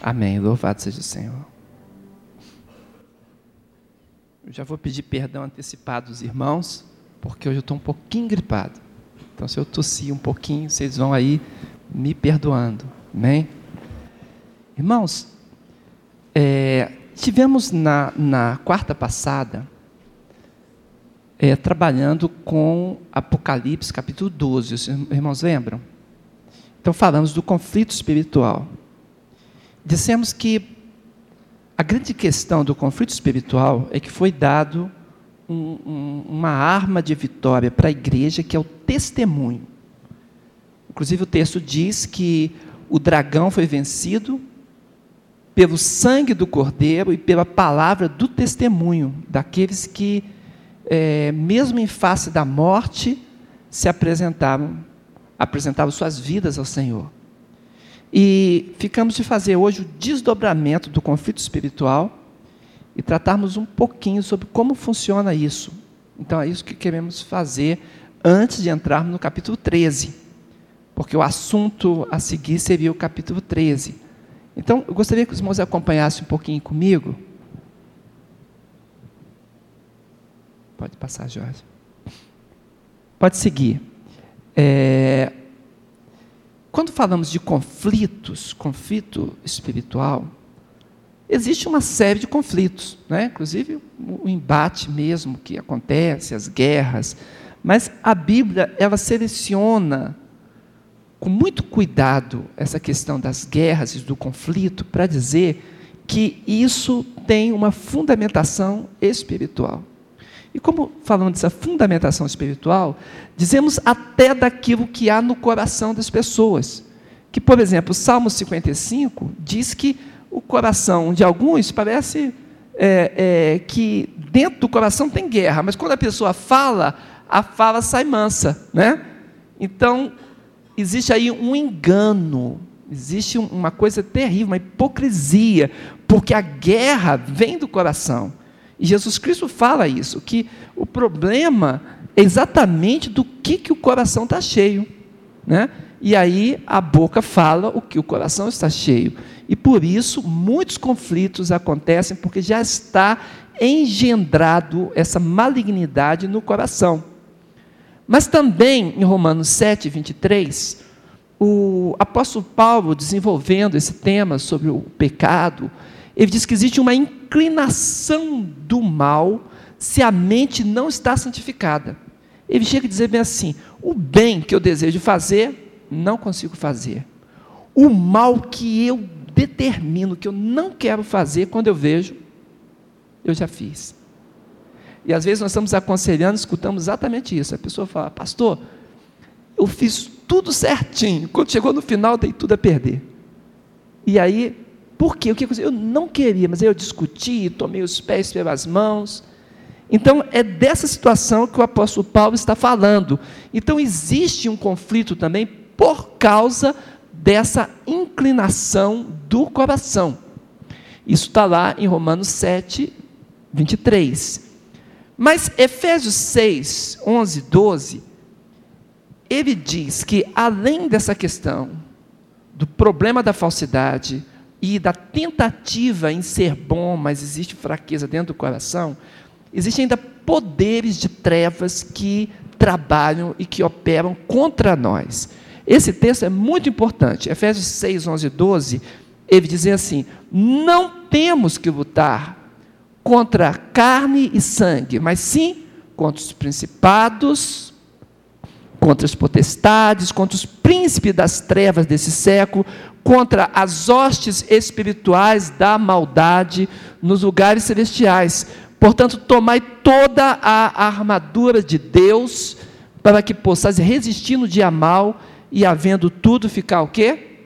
Amém. Louvado seja o Senhor. Eu já vou pedir perdão antecipado dos irmãos, porque hoje eu estou um pouquinho gripado. Então, se eu tossir um pouquinho, vocês vão aí me perdoando. Amém? Irmãos, é, tivemos na, na quarta passada é, trabalhando com Apocalipse capítulo 12. Os irmãos lembram? Então falamos do conflito espiritual. Dissemos que a grande questão do conflito espiritual é que foi dado um, um, uma arma de vitória para a igreja que é o testemunho. Inclusive o texto diz que o dragão foi vencido pelo sangue do cordeiro e pela palavra do testemunho daqueles que é, mesmo em face da morte, se apresentavam, apresentavam suas vidas ao Senhor. E ficamos de fazer hoje o desdobramento do conflito espiritual e tratarmos um pouquinho sobre como funciona isso. Então é isso que queremos fazer antes de entrarmos no capítulo 13, porque o assunto a seguir seria o capítulo 13. Então eu gostaria que os irmãos acompanhassem um pouquinho comigo. Pode passar, Jorge. Pode seguir. É, quando falamos de conflitos, conflito espiritual, existe uma série de conflitos, né? inclusive o embate mesmo que acontece, as guerras, mas a Bíblia ela seleciona com muito cuidado essa questão das guerras e do conflito para dizer que isso tem uma fundamentação espiritual. E como falando dessa fundamentação espiritual, dizemos até daquilo que há no coração das pessoas. Que, por exemplo, o Salmo 55 diz que o coração de alguns parece é, é, que dentro do coração tem guerra, mas quando a pessoa fala, a fala sai mansa. Né? Então, existe aí um engano, existe uma coisa terrível, uma hipocrisia, porque a guerra vem do coração. E Jesus Cristo fala isso, que o problema é exatamente do que, que o coração está cheio. Né? E aí a boca fala o que o coração está cheio. E por isso muitos conflitos acontecem, porque já está engendrado essa malignidade no coração. Mas também em Romanos 7, 23, o apóstolo Paulo, desenvolvendo esse tema sobre o pecado, ele diz que existe uma inclinação do mal se a mente não está santificada. Ele chega a dizer bem assim: o bem que eu desejo fazer, não consigo fazer. O mal que eu determino que eu não quero fazer, quando eu vejo, eu já fiz. E às vezes nós estamos aconselhando, escutamos exatamente isso. A pessoa fala, pastor, eu fiz tudo certinho. Quando chegou no final, dei tudo a perder. E aí por quê? O que eu não queria, mas eu discuti, tomei os pés pelas mãos. Então, é dessa situação que o apóstolo Paulo está falando. Então, existe um conflito também por causa dessa inclinação do coração. Isso está lá em Romanos 7, 23. Mas Efésios 6, 11, 12, ele diz que além dessa questão do problema da falsidade, e da tentativa em ser bom, mas existe fraqueza dentro do coração, existem ainda poderes de trevas que trabalham e que operam contra nós. Esse texto é muito importante. Efésios 6, 11 e 12, ele diz assim: Não temos que lutar contra carne e sangue, mas sim contra os principados, contra as potestades, contra os príncipes das trevas desse século, contra as hostes espirituais da maldade nos lugares celestiais. Portanto, tomai toda a armadura de Deus para que possais resistir no dia mal e havendo tudo ficar o quê?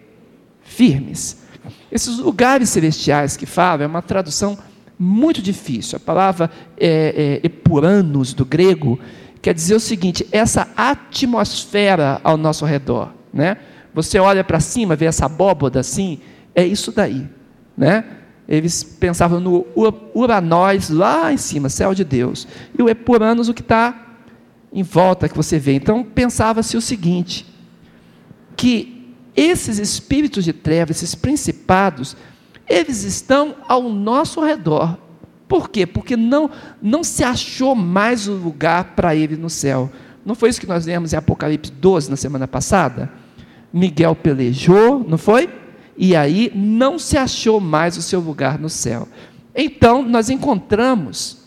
Firmes. Esses lugares celestiais que falam é uma tradução muito difícil. A palavra é, é, epuranos do grego quer dizer o seguinte: essa atmosfera ao nosso redor, né? Você olha para cima, vê essa abóboda assim, é isso daí, né? Eles pensavam no Uranós lá em cima, céu de Deus, e o Epuranos o que está em volta que você vê. Então pensava-se o seguinte, que esses espíritos de trevas, esses principados, eles estão ao nosso redor. Por quê? Porque não, não se achou mais o lugar para ele no céu. Não foi isso que nós lemos em Apocalipse 12 na semana passada? Miguel pelejou, não foi? E aí não se achou mais o seu lugar no céu. Então, nós encontramos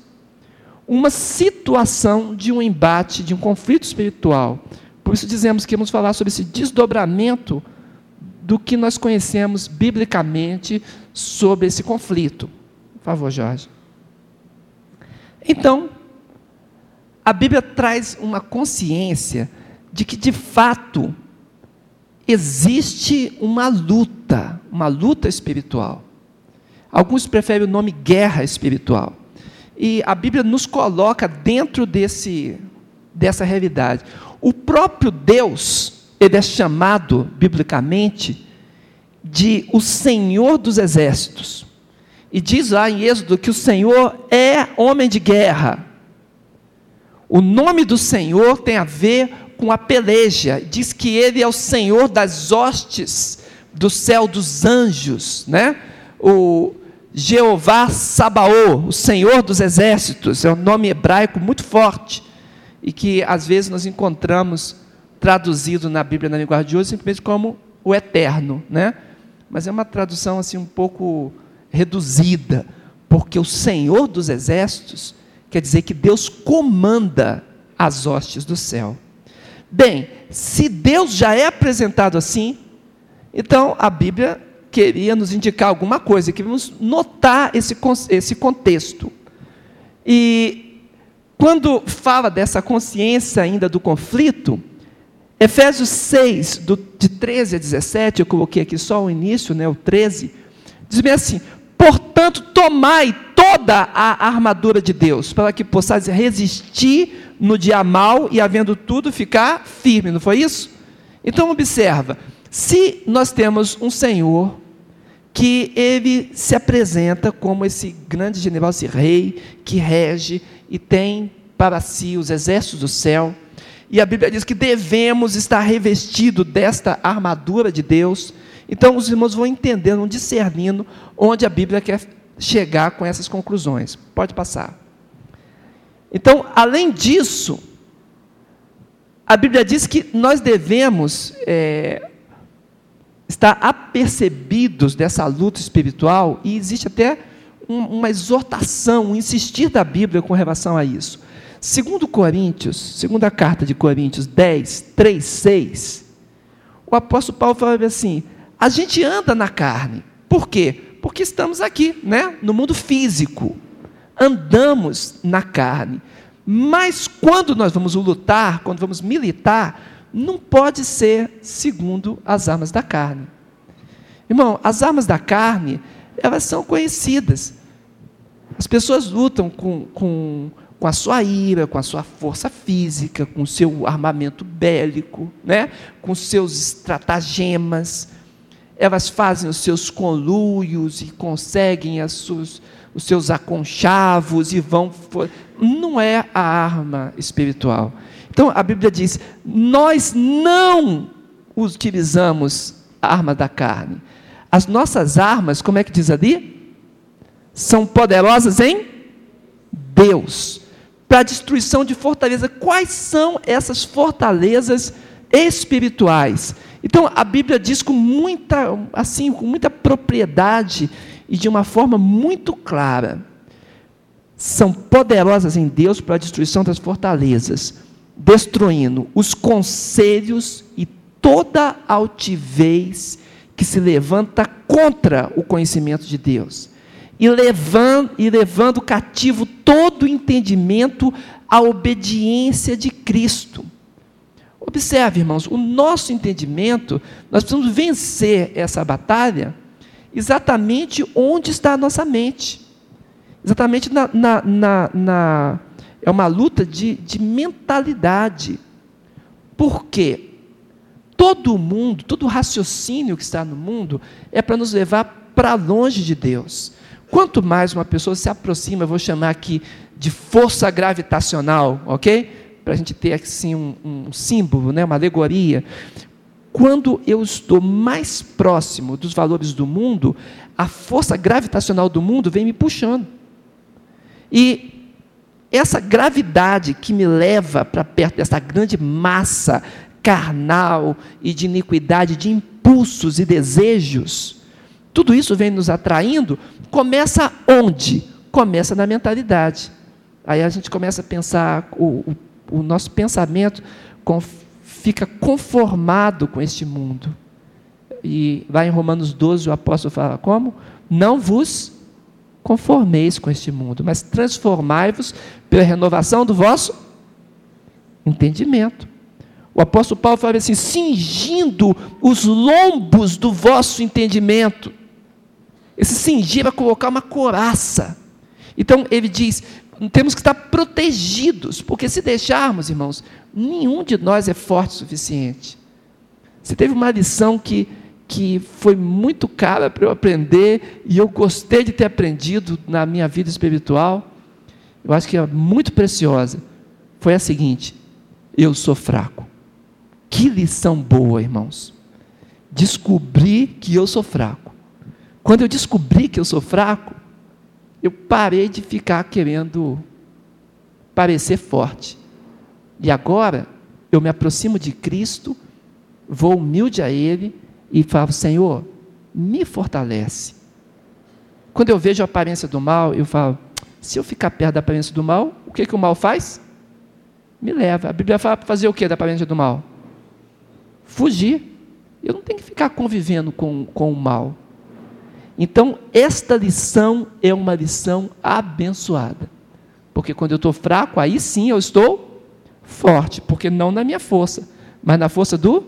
uma situação de um embate, de um conflito espiritual. Por isso dizemos que vamos falar sobre esse desdobramento do que nós conhecemos biblicamente sobre esse conflito. Por favor, Jorge. Então, a Bíblia traz uma consciência de que, de fato, existe uma luta, uma luta espiritual. Alguns preferem o nome guerra espiritual. E a Bíblia nos coloca dentro desse, dessa realidade. O próprio Deus, ele é chamado, biblicamente, de o Senhor dos Exércitos. E diz lá em Êxodo que o Senhor é homem de guerra. O nome do Senhor tem a ver com a peleja. Diz que ele é o Senhor das hostes do céu dos anjos, né? O Jeová Sabaô, o Senhor dos exércitos, é um nome hebraico muito forte e que às vezes nós encontramos traduzido na Bíblia na linguagem de hoje simplesmente como o eterno, né? Mas é uma tradução assim um pouco reduzida, porque o Senhor dos exércitos quer dizer que Deus comanda as hostes do céu. Bem, se Deus já é apresentado assim, então a Bíblia queria nos indicar alguma coisa, que vamos notar esse, esse contexto. E quando fala dessa consciência ainda do conflito, Efésios 6, do, de 13 a 17, eu coloquei aqui só o início, né, o 13, diz bem assim: Portanto, tomai toda a armadura de Deus, para que possais resistir no dia mal e, havendo tudo, ficar firme, não foi isso? Então, observa: se nós temos um Senhor que ele se apresenta como esse grande general, esse rei que rege e tem para si os exércitos do céu. E a Bíblia diz que devemos estar revestidos desta armadura de Deus. Então os irmãos vão entendendo, discernindo onde a Bíblia quer chegar com essas conclusões. Pode passar. Então, além disso, a Bíblia diz que nós devemos é, estar apercebidos dessa luta espiritual e existe até um, uma exortação, um insistir da Bíblia com relação a isso. Segundo Coríntios, segunda carta de Coríntios 10, 3, 6, o apóstolo Paulo fala assim, a gente anda na carne. Por quê? Porque estamos aqui, né, no mundo físico. Andamos na carne. Mas quando nós vamos lutar, quando vamos militar, não pode ser segundo as armas da carne. Irmão, as armas da carne, elas são conhecidas. As pessoas lutam com, com, com a sua ira, com a sua força física, com o seu armamento bélico, né? com seus estratagemas. Elas fazem os seus conluios e conseguem as suas, os seus aconchavos e vão. Não é a arma espiritual. Então a Bíblia diz: nós não utilizamos a arma da carne. As nossas armas, como é que diz ali? São poderosas em Deus para a destruição de fortaleza. Quais são essas fortalezas espirituais? Então a Bíblia diz com muita, assim, com muita propriedade e de uma forma muito clara. São poderosas em Deus para a destruição das fortalezas destruindo os conselhos e toda altivez que se levanta contra o conhecimento de Deus, e levando, e levando cativo todo o entendimento à obediência de Cristo. Observe, irmãos, o nosso entendimento, nós precisamos vencer essa batalha exatamente onde está a nossa mente, exatamente na, na, na, na é uma luta de, de mentalidade. Por quê? Todo mundo, todo raciocínio que está no mundo é para nos levar para longe de Deus. Quanto mais uma pessoa se aproxima, eu vou chamar aqui de força gravitacional, ok? Para a gente ter assim um, um símbolo, né, uma alegoria. quando eu estou mais próximo dos valores do mundo, a força gravitacional do mundo vem me puxando. E essa gravidade que me leva para perto dessa grande massa carnal e de iniquidade, de impulsos e desejos, tudo isso vem nos atraindo, começa onde? Começa na mentalidade. Aí a gente começa a pensar, o, o, o nosso pensamento fica conformado com este mundo. E lá em Romanos 12 o apóstolo fala como? Não vos conformeis com este mundo, mas transformai-vos pela renovação do vosso entendimento. O apóstolo Paulo fala assim: cingindo os lombos do vosso entendimento. Esse cingir vai colocar uma coraça. Então ele diz: temos que estar protegidos, porque se deixarmos, irmãos, nenhum de nós é forte o suficiente. Você teve uma lição que, que foi muito cara para eu aprender, e eu gostei de ter aprendido na minha vida espiritual, eu acho que é muito preciosa. Foi a seguinte: eu sou fraco. Que lição boa, irmãos. Descobri que eu sou fraco. Quando eu descobri que eu sou fraco, eu parei de ficar querendo parecer forte. E agora eu me aproximo de Cristo, vou humilde a Ele e falo: Senhor, me fortalece. Quando eu vejo a aparência do mal, eu falo: se eu ficar perto da aparência do mal, o que, que o mal faz? Me leva. A Bíblia fala para fazer o que da aparência do mal? Fugir. Eu não tenho que ficar convivendo com, com o mal. Então, esta lição é uma lição abençoada. Porque quando eu estou fraco, aí sim eu estou forte, porque não na minha força, mas na força do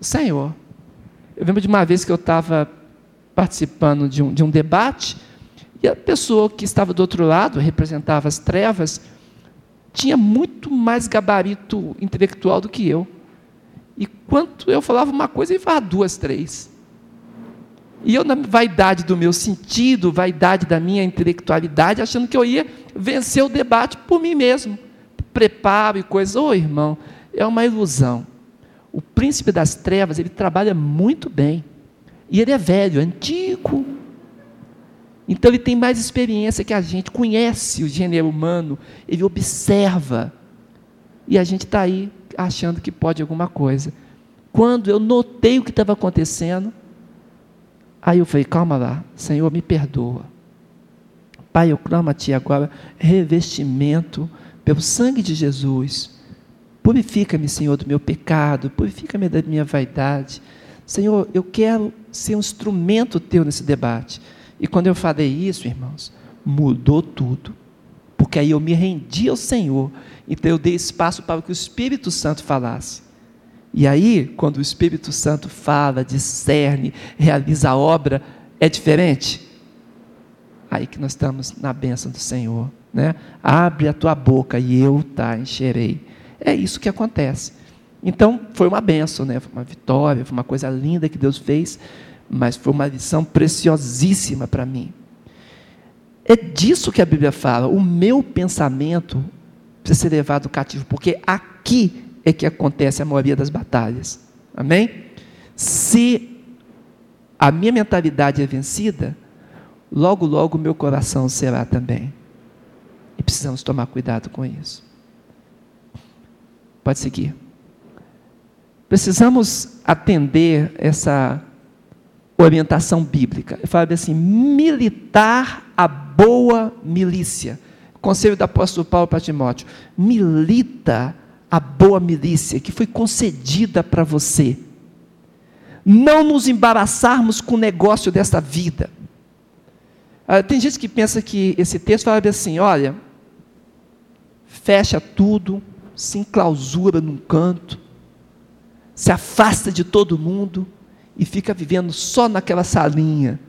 Senhor. Eu lembro de uma vez que eu estava participando de um, de um debate, e a pessoa que estava do outro lado, representava as trevas, tinha muito mais gabarito intelectual do que eu. E quanto eu falava uma coisa, ele falava duas, três. E eu, na vaidade do meu sentido, vaidade da minha intelectualidade, achando que eu ia vencer o debate por mim mesmo. Preparo e coisas. Ô oh, irmão, é uma ilusão. O príncipe das trevas, ele trabalha muito bem. E ele é velho, antigo. Então ele tem mais experiência que a gente, conhece o gênero humano, ele observa. E a gente está aí achando que pode alguma coisa. Quando eu notei o que estava acontecendo, Aí eu falei, calma lá, Senhor, me perdoa. Pai, eu clamo a Ti agora revestimento pelo sangue de Jesus. Purifica-me, Senhor, do meu pecado, purifica-me da minha vaidade. Senhor, eu quero ser um instrumento Teu nesse debate. E quando eu falei isso, irmãos, mudou tudo. Porque aí eu me rendi ao Senhor. Então eu dei espaço para que o Espírito Santo falasse. E aí, quando o Espírito Santo fala, discerne, realiza a obra, é diferente? Aí que nós estamos na bênção do Senhor. Né? Abre a tua boca e eu tá, encherei. É isso que acontece. Então, foi uma benção, né? foi uma vitória, foi uma coisa linda que Deus fez, mas foi uma lição preciosíssima para mim. É disso que a Bíblia fala. O meu pensamento precisa ser levado cativo, porque aqui é que acontece a maioria das batalhas. Amém? Se a minha mentalidade é vencida, logo, logo o meu coração será também. E precisamos tomar cuidado com isso. Pode seguir. Precisamos atender essa orientação bíblica. Eu falo assim: militar a boa milícia. Conselho do apóstolo Paulo para Timóteo: milita a boa milícia que foi concedida para você. Não nos embaraçarmos com o negócio desta vida. Ah, tem gente que pensa que esse texto fala assim: olha, fecha tudo, se enclausura num canto, se afasta de todo mundo e fica vivendo só naquela salinha.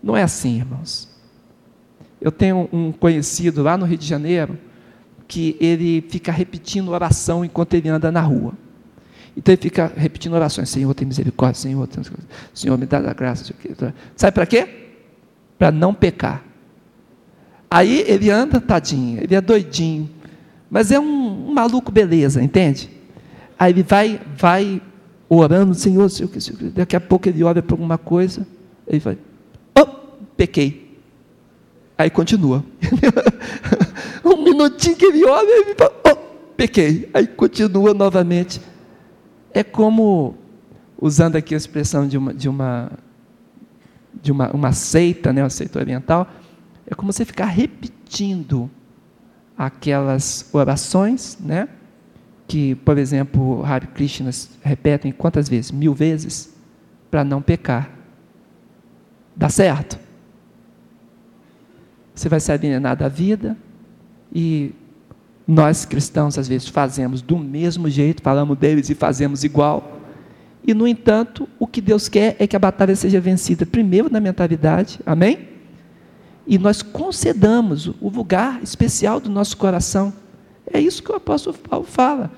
Não é assim, irmãos. Eu tenho um conhecido lá no Rio de Janeiro que ele fica repetindo oração enquanto ele anda na rua. Então ele fica repetindo orações: Senhor, tem misericórdia, Senhor, tem... Senhor, me dá a graça. Sabe para quê? Para não pecar. Aí ele anda, tadinho, ele é doidinho, mas é um, um maluco beleza, entende? Aí ele vai, vai orando, Senhor, Senhor, daqui a pouco ele olha para alguma coisa, ele vai, oh, pequei. Aí continua. um minutinho que ele olha, fala, oh, pequei. Aí continua novamente. É como, usando aqui a expressão de uma, de uma, de uma, uma seita, né, uma seita oriental, é como você ficar repetindo aquelas orações, né? Que, por exemplo, Hare Krishnas repetem quantas vezes? Mil vezes, para não pecar. Dá certo? Você vai se alienar da vida e nós cristãos às vezes fazemos do mesmo jeito, falamos deles e fazemos igual. E no entanto, o que Deus quer é que a batalha seja vencida primeiro na mentalidade. Amém? e nós concedamos o lugar especial do nosso coração. É isso que o apóstolo Paulo fala.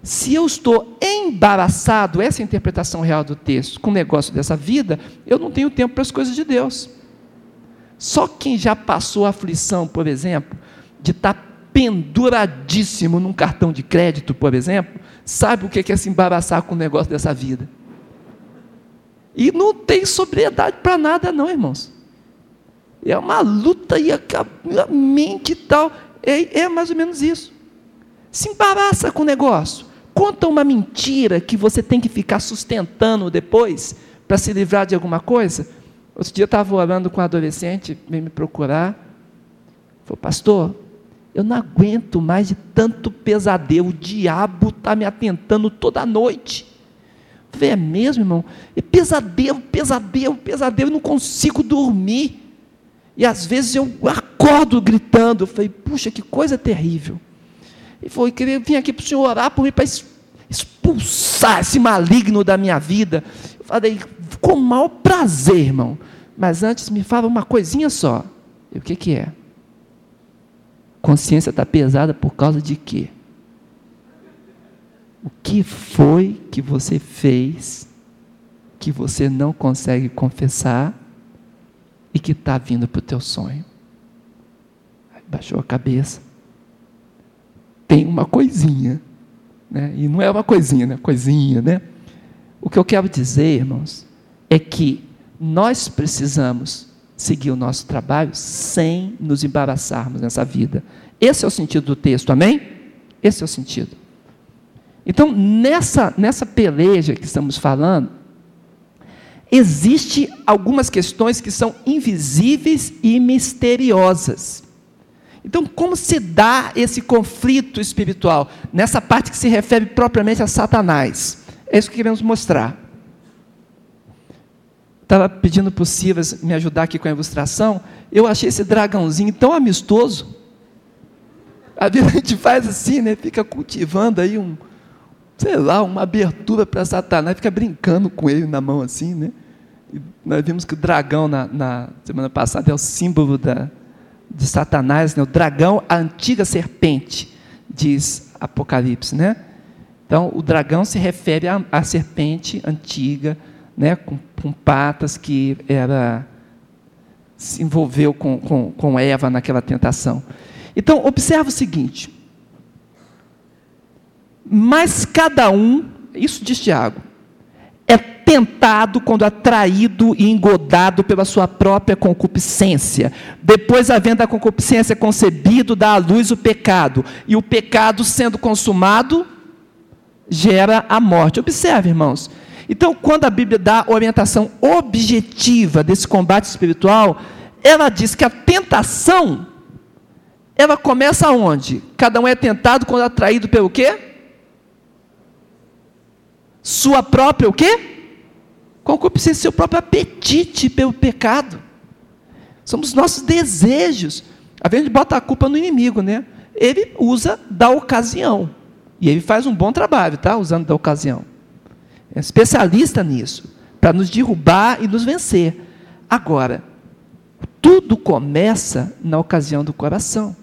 Se eu estou embaraçado, essa é a interpretação real do texto, com o negócio dessa vida, eu não tenho tempo para as coisas de Deus. Só quem já passou aflição, por exemplo, de estar tá penduradíssimo num cartão de crédito, por exemplo, sabe o que é se embaraçar com o negócio dessa vida. E não tem sobriedade para nada, não, irmãos. É uma luta e a, a mente e tal. É, é mais ou menos isso. Se embaraça com o negócio. Conta uma mentira que você tem que ficar sustentando depois para se livrar de alguma coisa. Outro dia eu estava orando com um adolescente, veio me procurar. Falou, pastor, eu não aguento mais de tanto pesadelo. O diabo está me atentando toda noite. é mesmo, irmão? É pesadelo, pesadelo, pesadelo, eu não consigo dormir. E às vezes eu acordo gritando. Eu falei, puxa, que coisa terrível. E foi, queria vir aqui para o Senhor orar por mim para expulsar esse maligno da minha vida. Eu falei, com mau prazer, irmão. Mas antes me fala uma coisinha só. E o que, que é? Consciência está pesada por causa de quê? O que foi que você fez que você não consegue confessar e que está vindo para o teu sonho. Baixou a cabeça. Tem uma coisinha, né? e não é uma coisinha, né? Coisinha, né? O que eu quero dizer, irmãos, é que nós precisamos seguir o nosso trabalho sem nos embaraçarmos nessa vida. Esse é o sentido do texto, amém? Esse é o sentido. Então, nessa, nessa peleja que estamos falando, Existem algumas questões que são invisíveis e misteriosas. Então, como se dá esse conflito espiritual? Nessa parte que se refere propriamente a Satanás. É isso que queremos mostrar. Estava pedindo para o Silas me ajudar aqui com a ilustração. Eu achei esse dragãozinho tão amistoso. A gente faz assim, né? Fica cultivando aí um, sei lá, uma abertura para Satanás, fica brincando com ele na mão assim, né? E nós vimos que o dragão na, na, semana passada é o símbolo da, de Satanás, né? o dragão, a antiga serpente, diz Apocalipse, né? Então, o dragão se refere à, à serpente antiga, né? Com, com, patas que era se envolveu com, com, com Eva naquela tentação. Então, observa o seguinte: mas cada um, isso diz Tiago, é tentado quando atraído e engodado pela sua própria concupiscência. Depois, havendo a concupiscência concebido, dá à luz o pecado. E o pecado, sendo consumado, gera a morte. Observe, irmãos. Então, quando a Bíblia dá orientação objetiva desse combate espiritual, ela diz que a tentação, ela começa onde? Cada um é tentado quando atraído pelo quê? sua própria o quê? Concupiscência, seu próprio apetite pelo pecado. Somos nossos desejos. A gente bota a culpa no inimigo, né? Ele usa da ocasião. E ele faz um bom trabalho, tá? Usando da ocasião. É especialista nisso, para nos derrubar e nos vencer. Agora, tudo começa na ocasião do coração.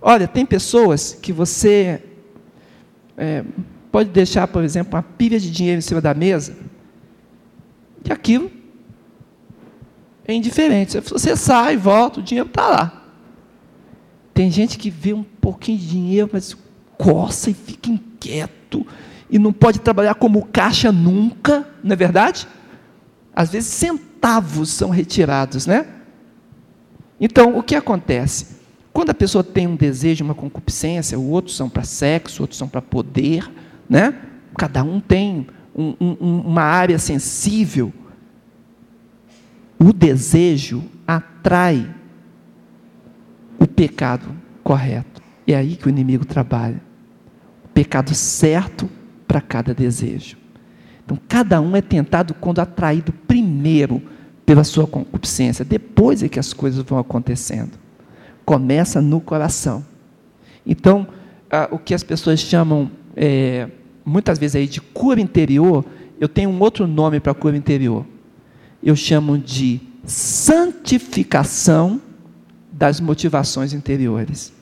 Olha, tem pessoas que você é, pode deixar, por exemplo, uma pilha de dinheiro em cima da mesa, e aquilo é indiferente. Você sai, volta, o dinheiro está lá. Tem gente que vê um pouquinho de dinheiro, mas coça e fica inquieto, e não pode trabalhar como caixa nunca, não é verdade? Às vezes centavos são retirados, né? Então, o que acontece? Quando a pessoa tem um desejo, uma concupiscência, outros são para sexo, outros são para poder, né? Cada um tem um, um, uma área sensível. O desejo atrai o pecado correto. É aí que o inimigo trabalha. O pecado certo para cada desejo. Então, cada um é tentado quando atraído primeiro pela sua concupiscência. Depois é que as coisas vão acontecendo. Começa no coração. Então, ah, o que as pessoas chamam, é, muitas vezes aí, de cura interior, eu tenho um outro nome para cura interior. Eu chamo de santificação das motivações interiores.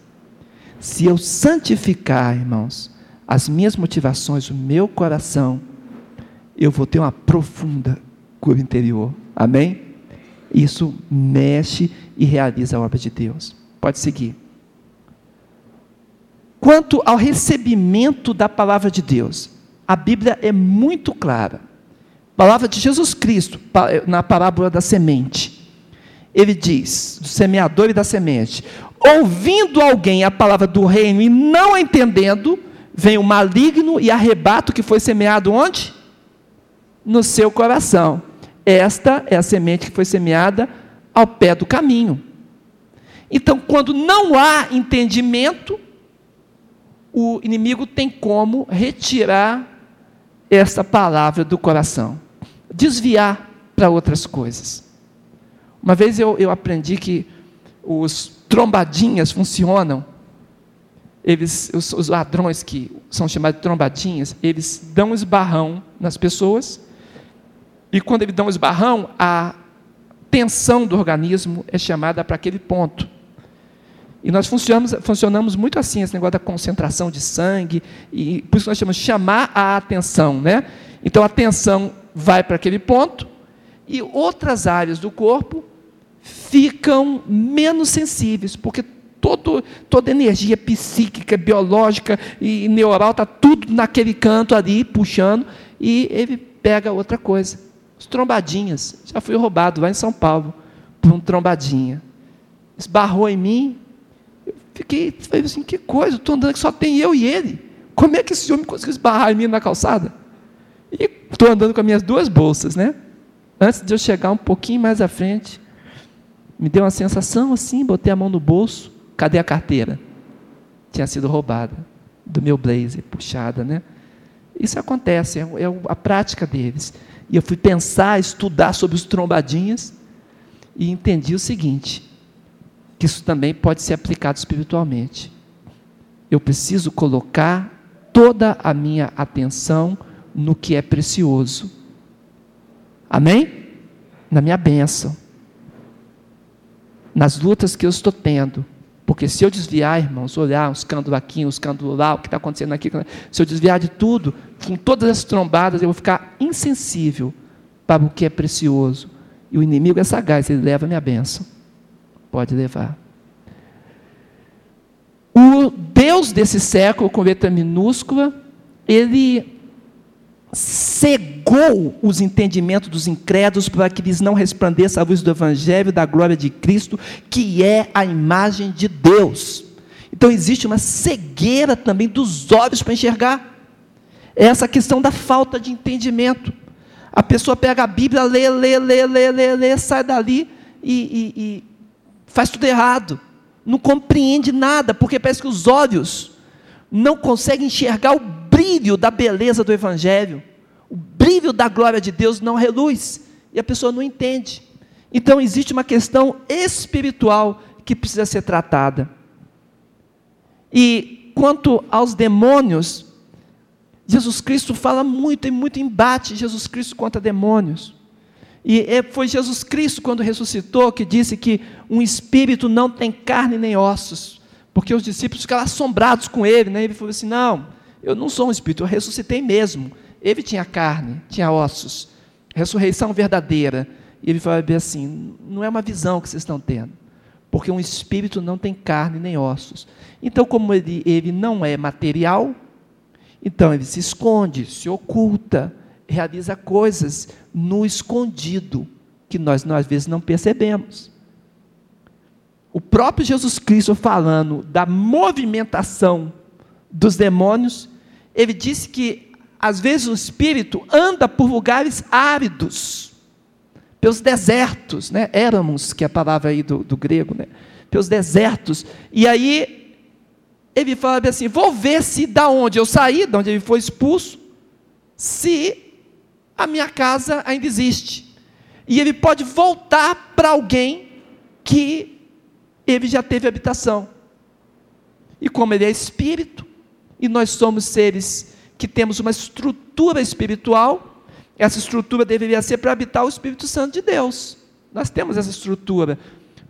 Se eu santificar, irmãos, as minhas motivações, o meu coração, eu vou ter uma profunda cura interior. Amém? Isso mexe e realiza a obra de Deus. Pode seguir. Quanto ao recebimento da palavra de Deus, a Bíblia é muito clara. A palavra de Jesus Cristo, na parábola da semente. Ele diz, do semeador e da semente: ouvindo alguém a palavra do reino e não entendendo, vem o maligno e arrebata o que foi semeado onde? No seu coração. Esta é a semente que foi semeada ao pé do caminho. Então, quando não há entendimento, o inimigo tem como retirar essa palavra do coração, desviar para outras coisas. Uma vez eu, eu aprendi que os trombadinhas funcionam. Eles, os, os ladrões que são chamados de trombadinhas, eles dão esbarrão nas pessoas e quando ele dá um esbarrão, a tensão do organismo é chamada para aquele ponto. E nós funcionamos, funcionamos muito assim, esse negócio da concentração de sangue, e por isso nós chamamos de chamar a atenção. Né? Então a atenção vai para aquele ponto, e outras áreas do corpo ficam menos sensíveis, porque todo, toda energia psíquica, biológica e neural está tudo naquele canto ali, puxando, e ele pega outra coisa. Os trombadinhas. Já fui roubado lá em São Paulo por um trombadinha. Esbarrou em mim. Eu fiquei, falei assim, que coisa, estou andando que só tem eu e ele. Como é que esse homem conseguiu esbarrar em mim na calçada? E estou andando com as minhas duas bolsas, né? Antes de eu chegar um pouquinho mais à frente, me deu uma sensação assim, botei a mão no bolso, cadê a carteira? Tinha sido roubada do meu blazer, puxada, né? Isso acontece, é, é a prática deles. E eu fui pensar, estudar sobre os trombadinhas e entendi o seguinte: que isso também pode ser aplicado espiritualmente. Eu preciso colocar toda a minha atenção no que é precioso. Amém? Na minha bênção. Nas lutas que eu estou tendo. Porque se eu desviar, irmãos, olhar os cândidos aqui, os cândidos lá, o que está acontecendo aqui, se eu desviar de tudo, com todas as trombadas, eu vou ficar insensível para o que é precioso. E o inimigo é sagaz, ele leva a minha bênção. Pode levar. O Deus desse século, com letra minúscula, ele cegou os entendimentos dos incrédulos para que lhes não resplandeça a luz do Evangelho da glória de Cristo, que é a imagem de Deus. Então existe uma cegueira também dos olhos para enxergar. Essa questão da falta de entendimento. A pessoa pega a Bíblia, lê, lê, lê, lê, lê, lê sai dali e, e, e faz tudo errado. Não compreende nada, porque parece que os olhos não conseguem enxergar o brilho da beleza do Evangelho, o brilho da glória de Deus não reluz, e a pessoa não entende. Então existe uma questão espiritual que precisa ser tratada. E quanto aos demônios, Jesus Cristo fala muito e muito embate Jesus Cristo contra demônios. E é, foi Jesus Cristo, quando ressuscitou, que disse que um espírito não tem carne nem ossos, porque os discípulos ficaram assombrados com ele. Né? Ele falou assim: Não, eu não sou um espírito, eu ressuscitei mesmo. Ele tinha carne, tinha ossos, ressurreição verdadeira. E ele falou assim: não é uma visão que vocês estão tendo, porque um espírito não tem carne nem ossos. Então, como ele, ele não é material, Então ele se esconde, se oculta, realiza coisas no escondido que nós, nós às vezes não percebemos. O próprio Jesus Cristo falando da movimentação dos demônios, ele disse que às vezes o espírito anda por lugares áridos, pelos desertos, né? Éramos, que é a palavra aí do, do grego, né? Pelos desertos. E aí ele fala assim: vou ver se da onde eu saí, da onde ele foi expulso, se a minha casa ainda existe. E ele pode voltar para alguém que ele já teve habitação. E como ele é espírito, e nós somos seres que temos uma estrutura espiritual, essa estrutura deveria ser para habitar o Espírito Santo de Deus. Nós temos essa estrutura.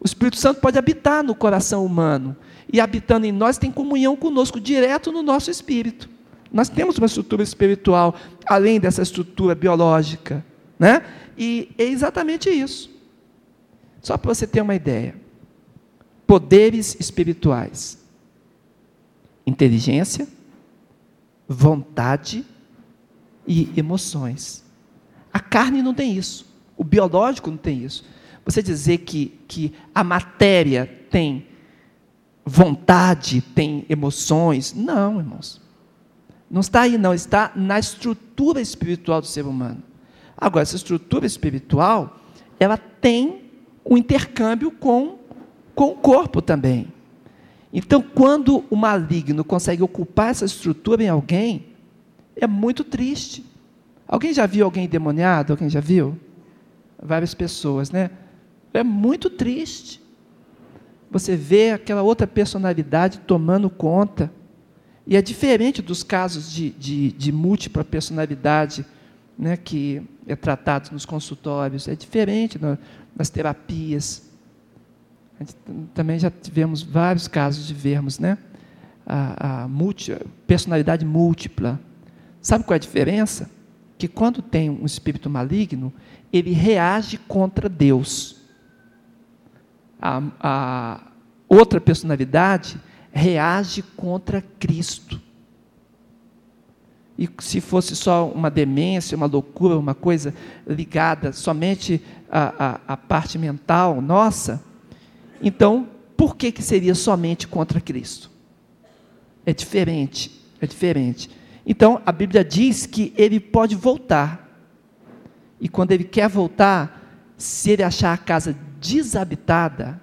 O Espírito Santo pode habitar no coração humano. E habitando em nós, tem comunhão conosco, direto no nosso espírito. Nós temos uma estrutura espiritual, além dessa estrutura biológica. Né? E é exatamente isso. Só para você ter uma ideia poderes espirituais: inteligência, vontade e emoções. A carne não tem isso, o biológico não tem isso. Você dizer que, que a matéria tem vontade, tem emoções, não, irmãos. Não está aí, não, está na estrutura espiritual do ser humano. Agora, essa estrutura espiritual, ela tem um intercâmbio com com o corpo também. Então, quando o maligno consegue ocupar essa estrutura em alguém, é muito triste. Alguém já viu alguém endemoniado? Alguém já viu? Várias pessoas, né? É muito triste. Você vê aquela outra personalidade tomando conta. E é diferente dos casos de, de, de múltipla personalidade né, que é tratado nos consultórios. É diferente nas terapias também já tivemos vários casos de vermos, né? A, a multi, personalidade múltipla. Sabe qual é a diferença? Que quando tem um espírito maligno, ele reage contra Deus. A, a outra personalidade reage contra Cristo. E se fosse só uma demência, uma loucura, uma coisa ligada somente à, à, à parte mental nossa, então, por que, que seria somente contra Cristo? É diferente, é diferente. Então, a Bíblia diz que ele pode voltar. E quando ele quer voltar, se ele achar a casa desabitada,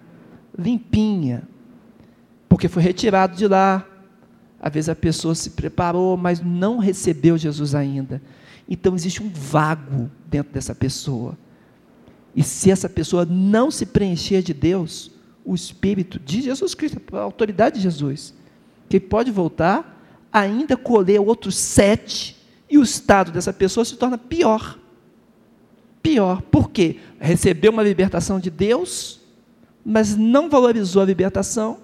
limpinha, porque foi retirado de lá, às vezes a pessoa se preparou, mas não recebeu Jesus ainda. Então existe um vago dentro dessa pessoa. E se essa pessoa não se preencher de Deus, o Espírito de Jesus Cristo, a autoridade de Jesus, que pode voltar, ainda colher outros sete, e o estado dessa pessoa se torna pior. Pior. Por quê? Recebeu uma libertação de Deus, mas não valorizou a libertação,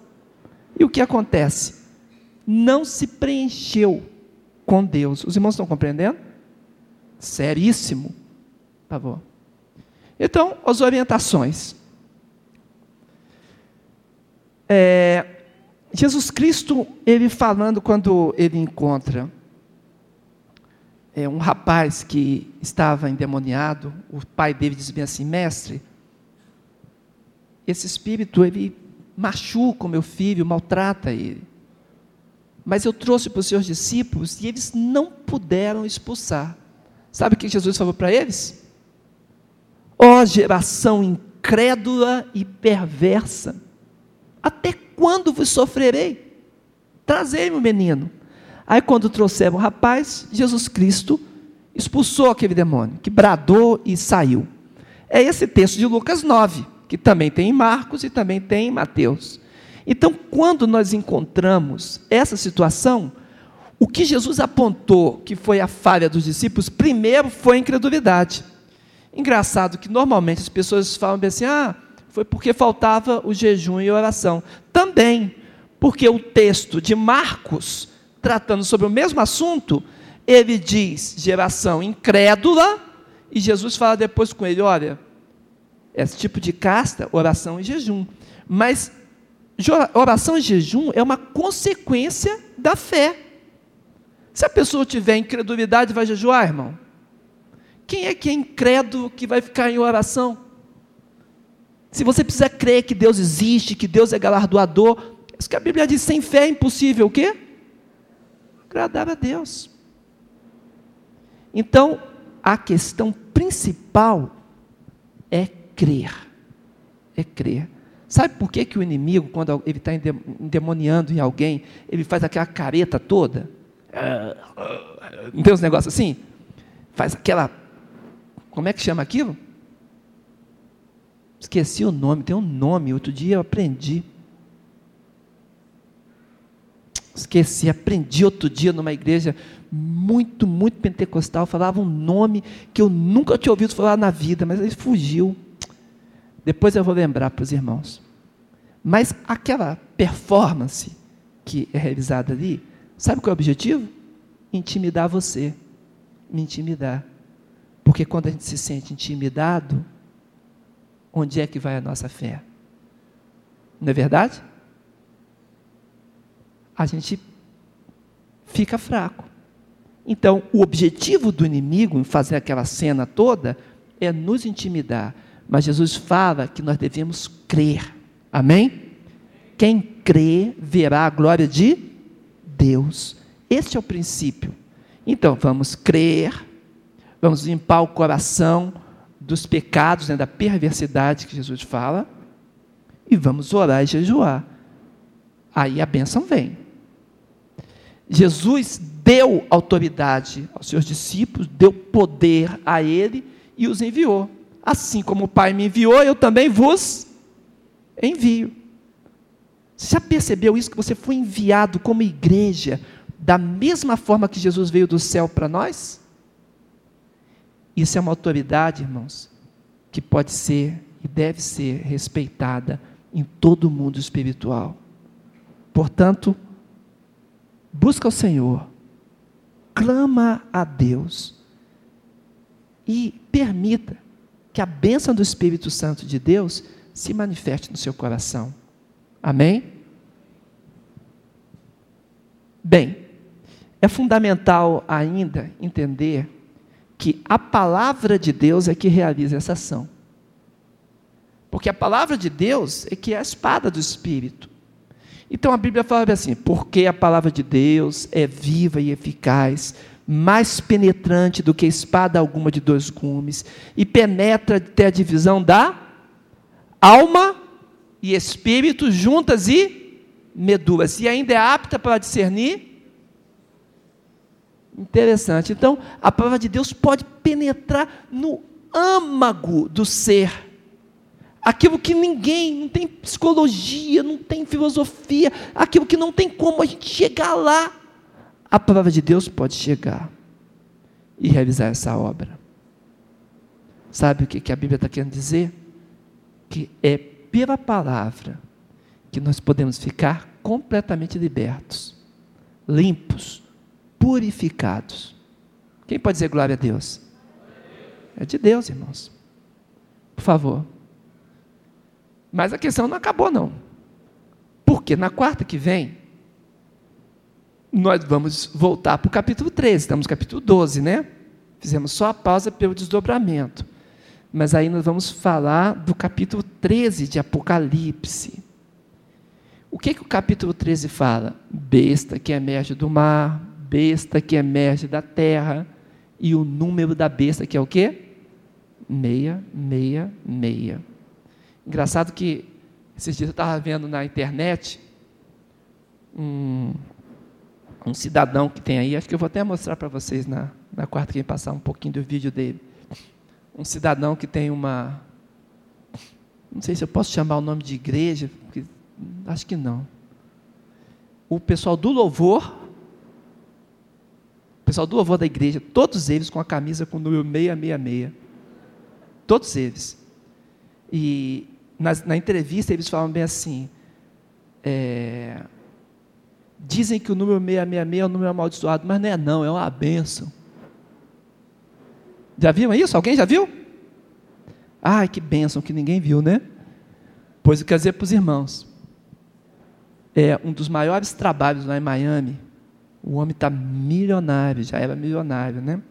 e o que acontece? Não se preencheu com Deus. Os irmãos estão compreendendo? Seríssimo. Por favor. Então, as orientações. É, Jesus Cristo, ele falando quando ele encontra é, um rapaz que estava endemoniado, o pai dele diz bem assim, mestre, esse espírito, ele machuca o meu filho, maltrata ele. Mas eu trouxe para os seus discípulos e eles não puderam expulsar. Sabe o que Jesus falou para eles? Ó oh, geração incrédula e perversa até quando vos sofrerei? Trazei-me o menino. Aí, quando trouxeram o rapaz, Jesus Cristo expulsou aquele demônio, que bradou e saiu. É esse texto de Lucas 9, que também tem em Marcos e também tem em Mateus. Então, quando nós encontramos essa situação, o que Jesus apontou que foi a falha dos discípulos, primeiro foi a incredulidade. Engraçado que normalmente as pessoas falam assim: ah, foi porque faltava o jejum e oração. Também porque o texto de Marcos, tratando sobre o mesmo assunto, ele diz geração incrédula, e Jesus fala depois com ele: olha, esse tipo de casta, oração e jejum. Mas oração e jejum é uma consequência da fé. Se a pessoa tiver incredulidade, vai jejuar, irmão? Quem é que é incrédulo que vai ficar em oração? Se você precisa crer que Deus existe, que Deus é galardoador, isso que a Bíblia diz, sem fé é impossível o quê? Agradar a Deus. Então, a questão principal é crer. É crer. Sabe por que, que o inimigo, quando ele está endemoniando em alguém, ele faz aquela careta toda? Não tem uns negócios assim? Faz aquela. Como é que chama aquilo? Esqueci o nome, tem um nome, outro dia eu aprendi. Esqueci, aprendi outro dia numa igreja muito, muito pentecostal, falava um nome que eu nunca tinha ouvido falar na vida, mas ele fugiu. Depois eu vou lembrar para os irmãos. Mas aquela performance que é realizada ali, sabe qual é o objetivo? Intimidar você. Me intimidar. Porque quando a gente se sente intimidado, onde é que vai a nossa fé? Não é verdade? A gente fica fraco. Então, o objetivo do inimigo em fazer aquela cena toda é nos intimidar. Mas Jesus fala que nós devemos crer. Amém? Quem crê verá a glória de Deus. Este é o princípio. Então, vamos crer, vamos limpar o coração dos pecados, né, da perversidade que Jesus fala, e vamos orar e jejuar. Aí a bênção vem. Jesus deu autoridade aos seus discípulos, deu poder a ele e os enviou. Assim como o Pai me enviou, eu também vos envio. Você já percebeu isso? Que você foi enviado como igreja, da mesma forma que Jesus veio do céu para nós? Isso é uma autoridade, irmãos, que pode ser e deve ser respeitada em todo o mundo espiritual. Portanto, busca o Senhor, clama a Deus e permita que a bênção do Espírito Santo de Deus se manifeste no seu coração. Amém? Bem, é fundamental ainda entender que a palavra de Deus é que realiza essa ação. Porque a palavra de Deus é que é a espada do Espírito. Então a Bíblia fala assim: porque a palavra de Deus é viva e eficaz, mais penetrante do que espada alguma de dois gumes, e penetra até a divisão da alma e espírito, juntas e medulas, e ainda é apta para discernir Interessante. Então, a palavra de Deus pode penetrar no âmago do ser. Aquilo que ninguém, não tem psicologia, não tem filosofia, aquilo que não tem como a gente chegar lá. A palavra de Deus pode chegar e realizar essa obra. Sabe o que a Bíblia está querendo dizer? Que é pela palavra que nós podemos ficar completamente libertos, limpos, purificados. Quem pode dizer glória a Deus? É de Deus, irmãos. Por favor. Mas a questão não acabou, não. Porque na quarta que vem, nós vamos voltar para o capítulo 13, estamos no capítulo 12, né? Fizemos só a pausa pelo desdobramento. Mas aí nós vamos falar do capítulo 13 de Apocalipse. O que, que o capítulo 13 fala? Besta que emerge do mar, besta que emerge da terra e o número da besta que é o quê? Meia, meia, meia. Engraçado que esses dias eu estava vendo na internet um, um cidadão que tem aí, acho que eu vou até mostrar para vocês na, na quarta que passar um pouquinho do vídeo dele. Um cidadão que tem uma. Não sei se eu posso chamar o nome de igreja, porque, acho que não. O pessoal do louvor pessoal do louvor da igreja, todos eles com a camisa com o número 666. Todos eles. E na, na entrevista eles falam bem assim: é, dizem que o número 666 é um número amaldiçoado, mas não é não, é uma benção. Já viram isso? Alguém já viu? Ai, que bênção que ninguém viu, né? Pois eu quero dizer para os irmãos: é um dos maiores trabalhos lá em Miami O homem está milionário, já era milionário, né?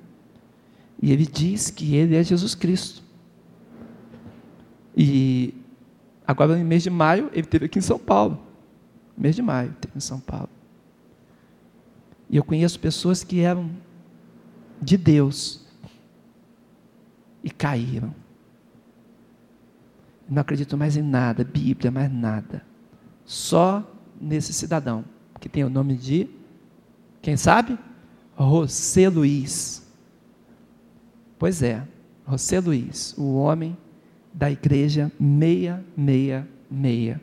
E ele diz que ele é Jesus Cristo. E agora, no mês de maio, ele esteve aqui em São Paulo. Mês de maio, esteve em São Paulo. E eu conheço pessoas que eram de Deus e caíram. Não acredito mais em nada, Bíblia, mais nada. Só nesse cidadão, que tem o nome de, quem sabe? José Luiz. Pois é, José Luiz, o homem da igreja 666,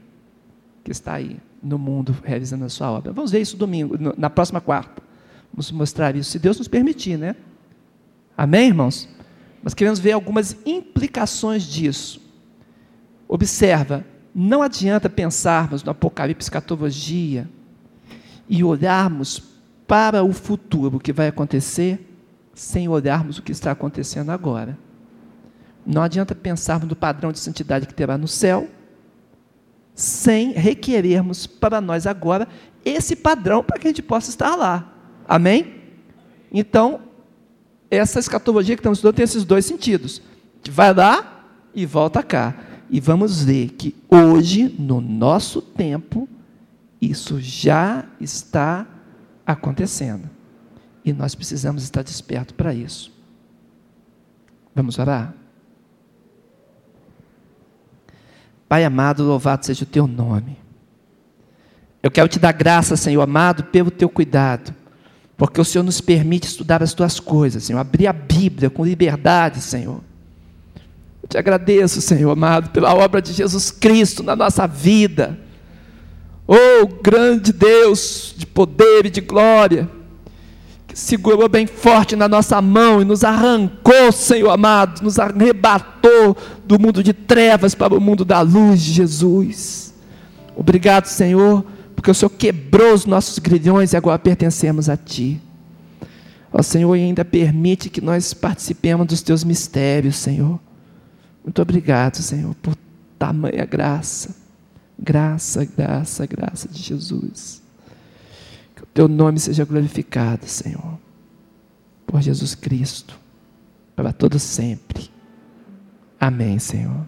que está aí no mundo realizando a sua obra. Vamos ver isso domingo, na próxima quarta. Vamos mostrar isso, se Deus nos permitir, né? Amém, irmãos? Mas queremos ver algumas implicações disso. Observa, não adianta pensarmos no Apocalipse escatologia e olharmos para o futuro, o que vai acontecer, sem olharmos o que está acontecendo agora. Não adianta pensarmos no padrão de santidade que terá no céu, sem requerermos para nós agora esse padrão para que a gente possa estar lá. Amém? Então, essa escatologia que estamos estudando tem esses dois sentidos. Vai lá e volta cá. E vamos ver que hoje, no nosso tempo, isso já está acontecendo. E nós precisamos estar despertos para isso. Vamos orar? Pai amado, louvado seja o teu nome. Eu quero te dar graça, Senhor amado, pelo teu cuidado, porque o Senhor nos permite estudar as tuas coisas, Senhor, abrir a Bíblia com liberdade, Senhor. Eu te agradeço, Senhor amado, pela obra de Jesus Cristo na nossa vida. Oh, grande Deus de poder e de glória, que segurou bem forte na nossa mão e nos arrancou, Senhor amado, nos arrebatou do mundo de trevas para o mundo da luz de Jesus. Obrigado, Senhor, porque o Senhor quebrou os nossos grilhões e agora pertencemos a Ti. Ó Senhor, ainda permite que nós participemos dos Teus mistérios, Senhor. Muito obrigado, Senhor, por tamanha graça. Graça, graça, graça de Jesus. Que o teu nome seja glorificado, Senhor. Por Jesus Cristo. Para todo sempre. Amém, Senhor.